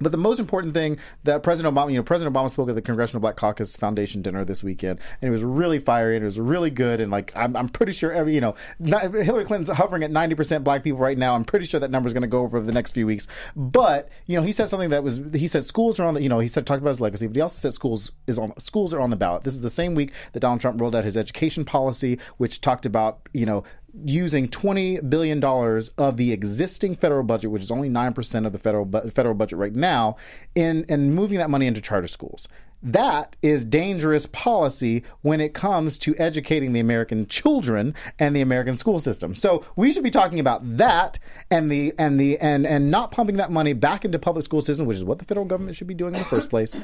But the most important thing that President Obama, you know, President Obama spoke at the Congressional Black Caucus Foundation dinner this weekend, and it was really fiery and it was really good. And like, I'm, I'm pretty sure every, you know, not, Hillary Clinton's hovering at 90% black people right now. I'm pretty sure that number is going to go over the next few weeks. But you know, he said something that was, he said schools are on the, you know, he said talked about his legacy, but he also said schools is on schools are on the ballot. This is the same week that Donald Trump rolled out his education policy, which talked about, you know using twenty billion dollars of the existing federal budget, which is only nine percent of the federal bu- federal budget right now, in and moving that money into charter schools. That is dangerous policy when it comes to educating the American children and the American school system. So we should be talking about that and the and the and and not pumping that money back into public school system, which is what the federal government should be doing in the first place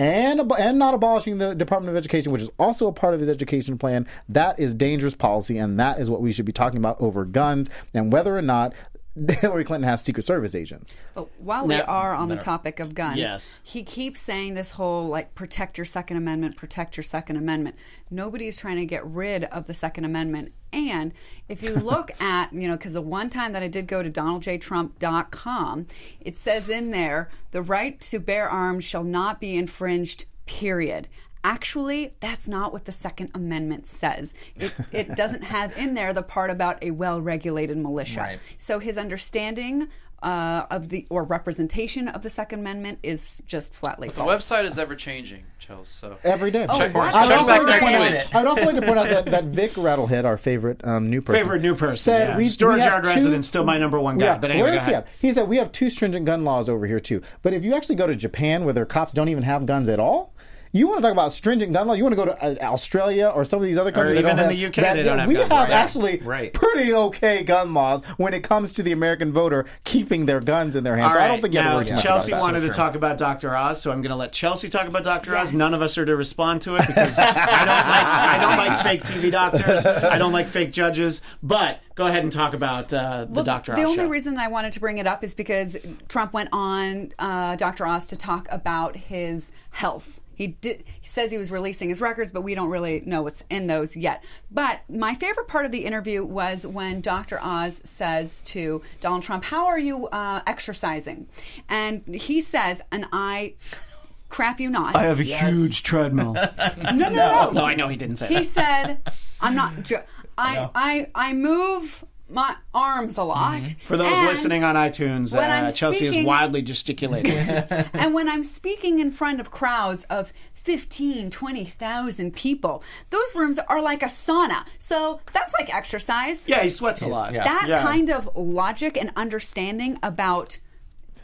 and and not abolishing the Department of Education, which is also a part of his education plan. That is dangerous policy, and that is what we should be talking about over guns and whether or not <laughs> Hillary Clinton has Secret Service agents. But while we Now- are on the topic of guns, Yes. he keeps saying this whole like protect your Second Amendment, protect your Second Amendment. Nobody's trying to get rid of the Second Amendment. And if you <laughs> look at, you know, because the one time that I did go to donaldjtrump.com, it says in there, the right to bear arms shall not be infringed, period. Actually, that's not what the Second Amendment says. It, it <laughs> doesn't have in there the part about a well regulated militia. Right. So his understanding uh, of the or representation of the Second Amendment is just flatly The false. website is ever changing, Chels. So Every day. check, wow. check I'd also back like to next point week. out- I'd also like to point out that, that Vic Rattlehead, our favorite um, new person, Favorite new person. said yeah. we Storage we have yard two- resident, still my number one guy. Yeah, but anyway, where go is he at? He said we have two stringent gun laws over here too. But if you actually go to Japan, where their cops don't even have guns at all. You want to talk about stringent gun laws? You want to go to uh, Australia or some of these other countries? that even in have- the UK that- they don't yeah, have We guns. have Right. actually Right. pretty okay gun laws when it comes to the American voter keeping their guns in their hands. All so right. I don't think you have to now, worry too Chelsea about that. wanted So to true. talk about Dr. Oz, so I'm going to let Chelsea talk about Dr. Oz. None of us are to respond to it because I don't like I don't like fake TV doctors. I don't like fake judges. But go ahead and talk about uh, the Well, Dr. The only show. reason I wanted to bring it up is because Trump went on uh, Dr. Oz to talk about his health. He did. He says he was releasing his records, but we don't really know what's in those yet. But my favorite part of the interview was when Dr. Oz says to Donald Trump, "How are you uh, exercising?" And he says, "And I." Crap you not. I have a huge treadmill. <laughs> no, no, no. no, I know he didn't say He that. He said, "I'm not. jo- I, I, I move my arms a lot." For those and- listening on iTunes, uh, I'm Chelsea is wildly gesticulating. <laughs> <laughs> and when I'm speaking in front of crowds of 15, 20,000 people, those rooms are like a sauna. So that's like exercise. yeah, he sweats a lot. yeah. That Yeah. kind of logic and understanding about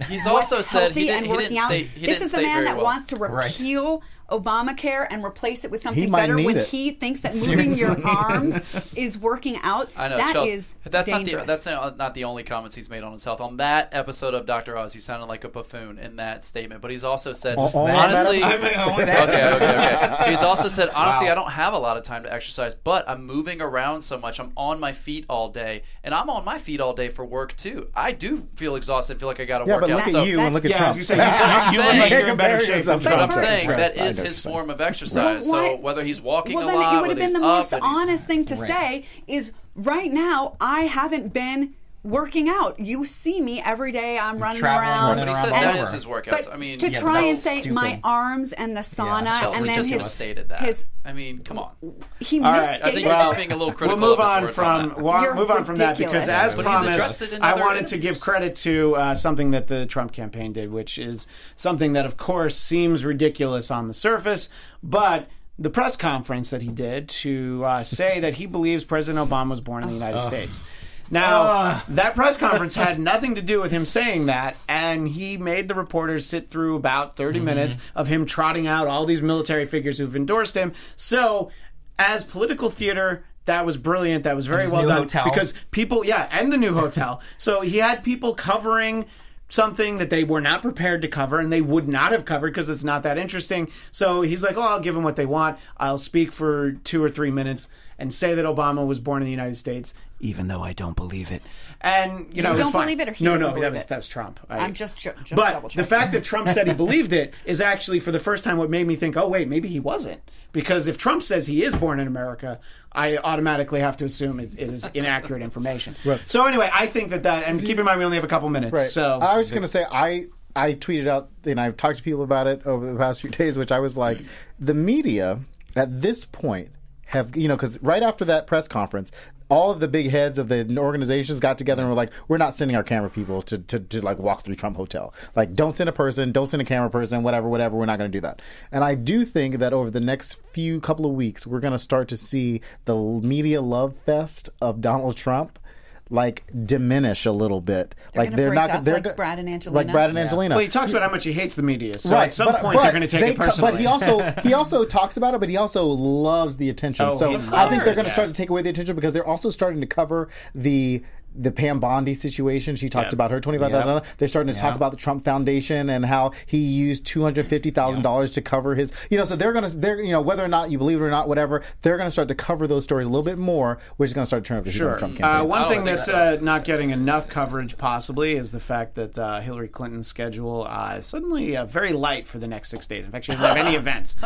He's also said he healthy didn't, and he working didn't out. state. He this didn't is a man that well. wants to repeal Obamacare and replace it with something better when it. he thinks that moving your arms <laughs> is working out. I know That Chelsea, is that's dangerous. not the that's not uh, not the only comments he's made on himself. On that episode of Dr. Oz, he sounded like a buffoon in that statement. But he's also said, All- all on that honestly, okay, okay, okay. He's also said, honestly, I don't have a lot of time to exercise, but I'm moving around so much. I'm on my feet all day, and I'm on my feet all day for work too. I do feel exhausted. Feel like I got to Yeah, work but out. look so, at you and look at Yeah, I Trump. was gonna say, you, you look like you're in better <laughs> Compare shape yourself than to But Trump. I'm Trump. saying Right, that I is is his exercise. form of exercise. Well, so whether he's walking well, a then lot, it would have been the most up and he's- honest thing to say is right now I haven't been working out. You see me every day. I'm running around. running But he said all that over. is his workouts. But I mean, to Yeah, try and say stupid. my arms and the sauna, Chelsea and then he just his misstated that. his I mean, come on. he All right, I I think you're Well, just being a little critical. We'll move of his on from that. wa- You're move on from that because, as But promised, I other wanted to give credit to uh, something that the Trump campaign did, which is something that, of course, seems ridiculous on the surface, but. The press conference that he did to uh, say that he believes President Obama was born in the United States. Now, that press conference had <laughs> nothing to do with him saying that, and he made the reporters sit through about 30 Mm-hmm. minutes of him trotting out all these military figures who've endorsed him. So, as political theater, that was brilliant. That was very well new done hotel. because people, yeah, and the new hotel. <laughs> so he had people covering something that they were not prepared to cover and they would not have covered because it's not that interesting. So he's like, "Oh, I'll give them what they want. I'll speak for 2 or 3 minutes and say that Obama was born in the United States even though I don't believe it." And you know, You it's don't fine. believe it or he No, doesn't no, believe that was it? that was Trump. I- I'm just ju- just but the fact that Trump said he <laughs> believed it is actually for the first time what made me think, oh wait, maybe he wasn't. Because if Trump says he is born in America, I automatically have to assume it, it is inaccurate information. <laughs> So anyway, I think that that, and keep in mind we only have a couple minutes. Right. So I was gonna say I I tweeted out and I've talked to people about it over the past few days, which I was like, the media at this point have you know because right after that press conference. All of the big heads of the organizations got together and were like, "We're not sending our camera people to, to, to like walk through Trump Hotel. Like, don't send a person, don't send a camera person, whatever, whatever. We're not going to do that." And I do think that over the next few couple of weeks, we're going to start to see the media love fest of Donald Trump like diminish a little bit. like gonna they're break not up they're like Brad and Angelina? like Brad and Angelina. well, he talks about how much he hates the media. So Right, at some but- point but they're going to take they it personally. But he also <laughs> he also talks about it, but he also loves the attention. Oh, so I think they're going to it. start to take away the attention because they're also starting to cover the the Pam Bondi situation. She talked Yeah. about her twenty five thousand. Yep. They're starting to talk about the Trump Foundation and how he used two hundred fifty thousand dollars to cover his. You know, so they're going to they're you know whether or not you believe it or not, whatever. They're going to start to cover those stories a little bit more, which is going to start to turn up the heat on Sure. the Trump Uh, campaign. one Oh, thing that's so. uh, not getting enough coverage, possibly, is the fact that uh, Hillary Clinton's schedule uh, is suddenly uh, very light for the next six days. In fact, she doesn't have any <laughs> events.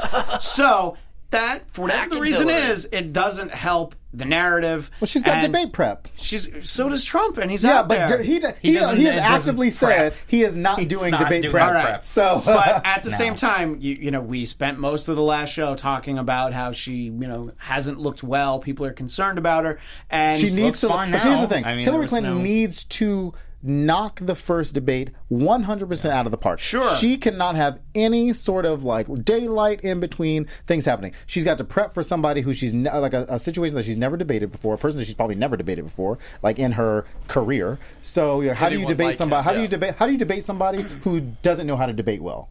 So that, for whatever Back the reason Hillary. is, it doesn't help the narrative. well, she's got And debate prep. She's so does Trump, and he's Yeah, out but there. d- he he, He he, doesn't- has doesn't actively said he is not He's doing not debate doing prep. All right. prep. So, <laughs> but <laughs> at the No. same time, you, you know, we spent most of the last show talking about how she, you know, hasn't looked well. People are concerned about her, and She needs to. fine but here's the thing: I mean, Hillary Clinton no- needs to knock the first debate 100% out of the park. Sure. She cannot have any sort of like daylight in between things happening. She's got to prep for somebody who she's ne- like a, a situation that she's never debated before, a person that she's probably never debated before, like in her career. So, you know, how do you debate like somebody? him, how do you debate? How do you debate somebody who doesn't know how to debate well?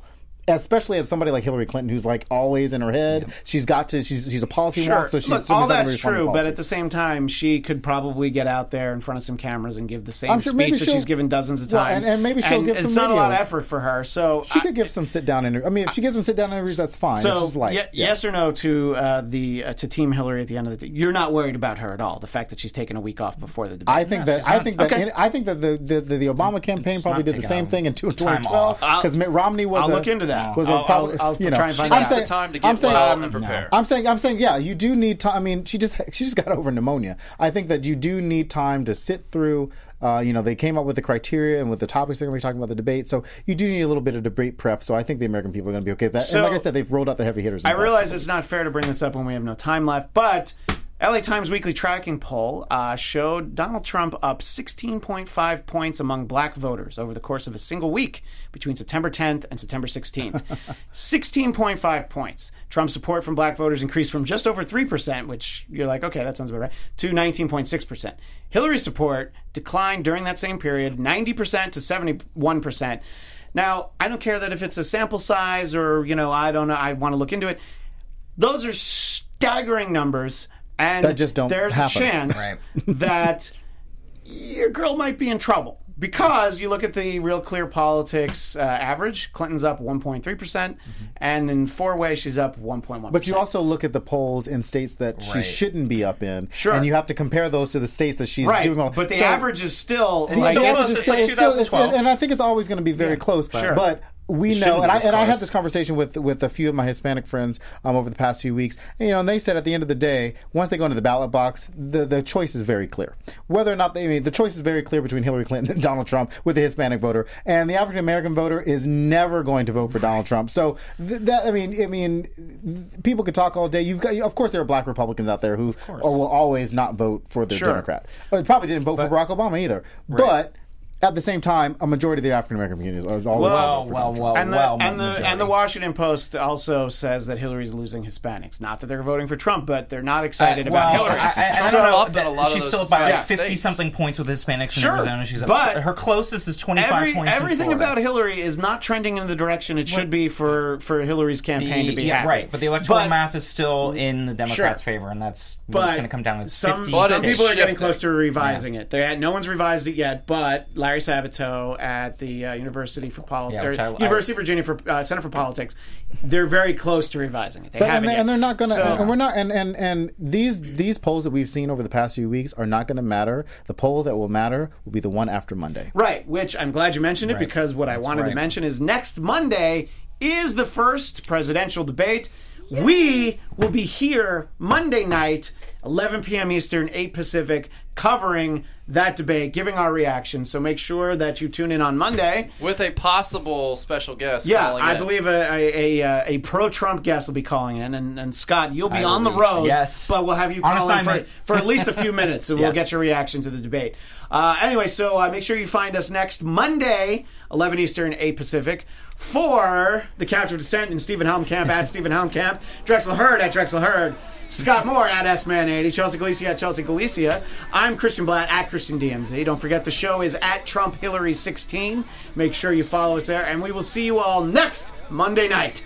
Especially as somebody like Hillary Clinton, who's like always in her head. She's got to. She's she's a policy Sure. so she's Look, all that's true, but at the same time, she could probably get out there in front of some cameras and give the same I'm sure speech that she's given dozens of Well, times. and- and maybe she'll give It's some not a lot of effort for her, so She I- could give some sit down interviews. I mean, if she gives some sit down interviews, that's fine. So, it's just light. Yeah. yes or no to uh, the uh, to Team Hillary at the end of the day? You're not worried about her at all. The fact that she's taken a week off before the debate. I think that I think that Okay. in- I think that the the, the, the Obama campaign probably did the same thing in two- time 2012 off. because Mitt Romney was. I'll look into that. Was a I'll- probably, I'll- I'll you know, try and find I'm out. saying- the time to I'm saying- well um, and prepare. I'm saying I'm saying yeah, you do need time. I mean, she just she just got over pneumonia. I think that you do need time to sit through. Uh, you know, they came up with the criteria and with the topics they're going to be talking about the debate. So you do need a little bit of debate prep. So I think the American people are going to be okay with that. So- and like I said, they've rolled out the heavy hitters. I realize it's weeks. not fair to bring this up when we have no time left, but LA Times weekly tracking poll uh, showed Donald Trump up 16.5 points among black voters over the course of a single week between September 10th and September 16th. 16.5 <laughs> points. Trump's support from black voters increased from just over 3%, which you're like, okay, that sounds about right, to 19.6%. Hillary's support declined during that same period 90% to 71%. Now, I don't care that if it's a sample size or, you know, I don't know, I want to look into it those are staggering numbers and That just don't there's happen. a chance Right. <laughs> that your girl might be in trouble because you look at the real clear politics uh, average clinton's up 1.3% and in four way she's up 1.1 But you also look at the polls in states that she shouldn't be up in, Sure. and you have to compare those to the states that she's right doing well. but the So- average is still like still it's, it's It's like like 2012. and I think it's always going to be very close. Sure. But we know, and I and I had this conversation with with a few of my Hispanic friends um, over the past few weeks. And, you know, and they said at the end of the day, once they go into the ballot box, the the choice is very clear. Whether or not they, I mean, the choice is very clear between Hillary Clinton and <laughs> Donald Trump with the Hispanic voter, and the African American voter is never going to vote for Donald Trump. So th- that I mean, I mean, people could talk all day. You've got, of course, there are Black Republicans out there who or will always not vote for the Sure. Democrat. But probably didn't vote for Barack Obama either. But at the same time, a majority of the African American community is always Well, vote for well, Donald Trump. well, and the well. and the majority. and the Washington Post also says that Hillary's losing Hispanics. Not that they're voting for Trump, but they're not excited Uh, about Hillary. I, I, I Trump's don't know. up in a lot of she's those still by like fifty states. something points with Hispanics in Sure, Arizona. She's up but to, her closest is twenty five Every, points. everything Florida. about Hillary is not trending in the direction it should be for, for Hillary's campaign to be yeah, happy. right. But the electoral But- math is still in the Democrats' Sure. favor, and that's But what's going to come down to some, 50 some people are getting close to revising it. They no one's revised it yet, but Larry Sabato at the uh, University for Politics, Yeah, University of Virginia for uh, Center for Politics, they're very close to revising it. They But- haven't and, they, and they're not going to, So- and we're not, and, and and these these polls that we've seen over the past few weeks are not going to matter. The poll that will matter will be the one after Monday. Right, which I'm glad you mentioned it because what I wanted to mention is next Monday is the first presidential debate. We will be here Monday night, 11 p.m. Eastern, 8 Pacific, covering that debate, giving our reaction. So make sure that you tune in on Monday. with a possible special guest. Yeah, calling I in. believe a a, a, uh, a pro Trump guest will be calling in, and, and Scott, you'll be I on the be. road. Yes. but we'll have you On call in for, assignment. for at least a few <laughs> minutes, so we'll get your reaction to the debate. Uh, anyway, so uh, make sure you find us next Monday, 11 Eastern, 8 Pacific. For the Couch of Dissent and Steven Helmkamp at <laughs> Steven Helmkamp, Drexel Heard at Drexel Heard, Scott Moore at S-Man80, Chelsea Galicia at Chelsea Galicia. I'm Christian Bladt at Christian DMZ. Don't forget the show is at Trump Hillary 16. Make sure you follow us there, and we will see you all next Monday night.